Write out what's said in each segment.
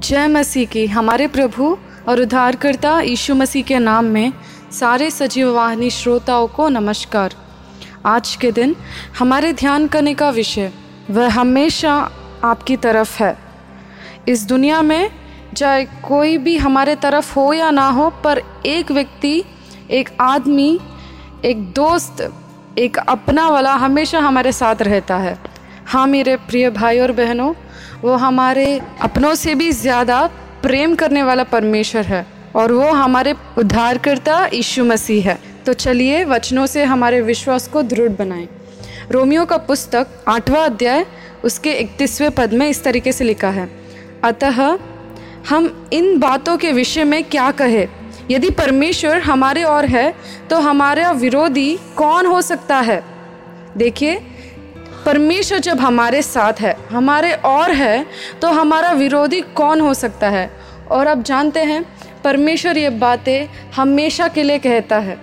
जय मसीह की। हमारे प्रभु और उद्धारकर्ता यीशु मसीह के नाम में सारे सजीव वाहिनी श्रोताओं को नमस्कार। आज के दिन हमारे ध्यान करने का विषय वह हमेशा आपकी तरफ़ है। इस दुनिया में चाहे कोई भी हमारे तरफ़ हो या ना हो, पर एक व्यक्ति, एक आदमी, एक दोस्त, एक अपना वाला हमेशा हमारे साथ रहता है। हाँ मेरे प्रिय भाई और बहनों वो हमारे अपनों से भी ज़्यादा प्रेम करने वाला परमेश्वर है और वो हमारे उद्धारकर्ता यीशु मसीह है। तो चलिए वचनों से हमारे विश्वास को दृढ़ बनाएँ। रोमियो का पुस्तक आठवां अध्याय, उसके इकतीसवें पद में इस तरीके से लिखा है, अतः हम इन बातों के विषय में क्या कहें? यदि परमेश्वर हमारे और है तो हमारा विरोधी कौन हो सकता है? देखिए परमेश्वर जब हमारे साथ है, हमारे और है तो हमारा विरोधी कौन हो सकता है? और आप जानते हैं, परमेश्वर ये बातें हमेशा के लिए कहता है।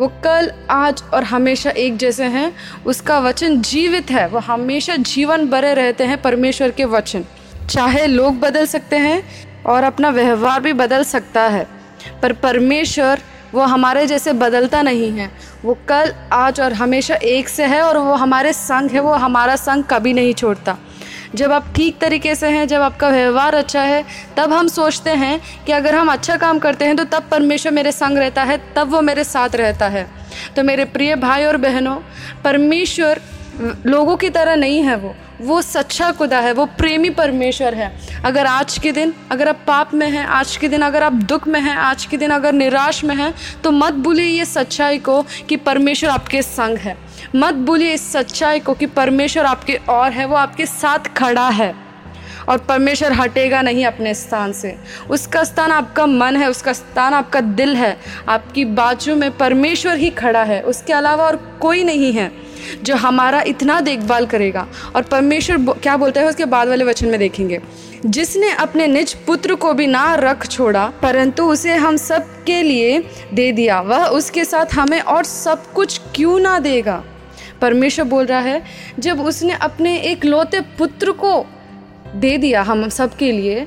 वो कल, आज और हमेशा एक जैसे हैं। उसका वचन जीवित है। वो हमेशा जीवन भरे रहते हैं परमेश्वर के वचन। चाहे लोग बदल सकते हैं और अपना व्यवहार भी बदल सकता है, पर परमेश्वर वो हमारे जैसे बदलता नहीं है। वो कल, आज और हमेशा एक से है और वो हमारे संग है, वो हमारा संग कभी नहीं छोड़ता। जब आप ठीक तरीके से हैं, जब आपका व्यवहार अच्छा है, तब हम सोचते हैं कि अगर हम अच्छा काम करते हैं तो तब परमेश्वर मेरे संग रहता है, तब वो मेरे साथ रहता है। तो मेरे प्रिय भाई और बहनों, परमेश्वर लोगों की तरह नहीं है वो। वो सच्चा खुदा है, वो प्रेमी परमेश्वर है। अगर आज के दिन, अगर आप पाप में हैं, आज के दिन अगर आप दुख में हैं, आज के दिन अगर निराश में हैं तो मत भूलिए ये सच्चाई को कि परमेश्वर आपके संग है। मत भूलिए इस सच्चाई को कि परमेश्वर आपके और है, वो आपके साथ खड़ा है। और परमेश्वर हटेगा नहीं अपने स्थान से। उसका स्थान आपका मन है, उसका स्थान आपका दिल है। आपकी बाजू में परमेश्वर ही खड़ा है। उसके अलावा और कोई नहीं है। जो हमारा इतना देखभाल करेगा। और परमेश्वर क्या बोलता है उसके बाद वाले वचन में देखेंगे। जिसने अपने निज पुत्र को भी ना रख छोड़ा, परंतु उसे हम सब के लिए दे दिया, वह उसके साथ हमें और सब कुछ क्यों ना देगा? परमेश्वर बोल रहा है, जब उसने अपने एक लौते पुत्र को दे दिया हम सब के लिए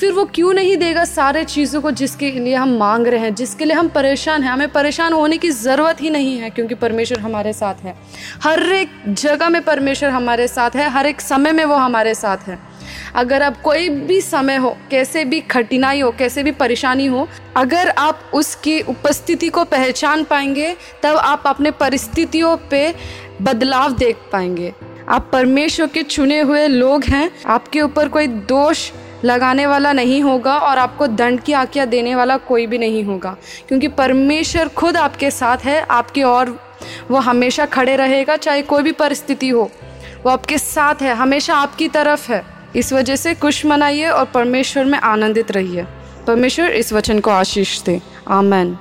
फिर वो क्यों नहीं देगा सारे चीज़ों को जिसके लिए हम मांग रहे हैं, जिसके लिए हम परेशान हैं? हमें परेशान होने की ज़रूरत ही नहीं है क्योंकि परमेश्वर हमारे साथ है। हर एक जगह में परमेश्वर हमारे साथ है, हर एक समय में वो हमारे साथ है। अगर आप कोई भी समय हो, कैसे भी कठिनाई हो, कैसे भी परेशानी हो, अगर आप उसकी उपस्थिति को पहचान पाएँगे, तब आप अपने परिस्थितियों पे बदलाव देख पाएँगे। आप परमेश्वर के चुने हुए लोग हैं, आपके ऊपर कोई दोष लगाने वाला नहीं होगा और आपको दंड की आज्ञा देने वाला कोई भी नहीं होगा। क्योंकि परमेश्वर खुद आपके साथ है, आपके और वो हमेशा खड़े रहेगा, चाहे कोई भी परिस्थिति हो। वो आपके साथ है, हमेशा आपकी तरफ़ है। इस वजह से खुश मनाइए और परमेश्वर में आनंदित रहिए। परमेश्वर इस वचन को आशीष दे। आमैन।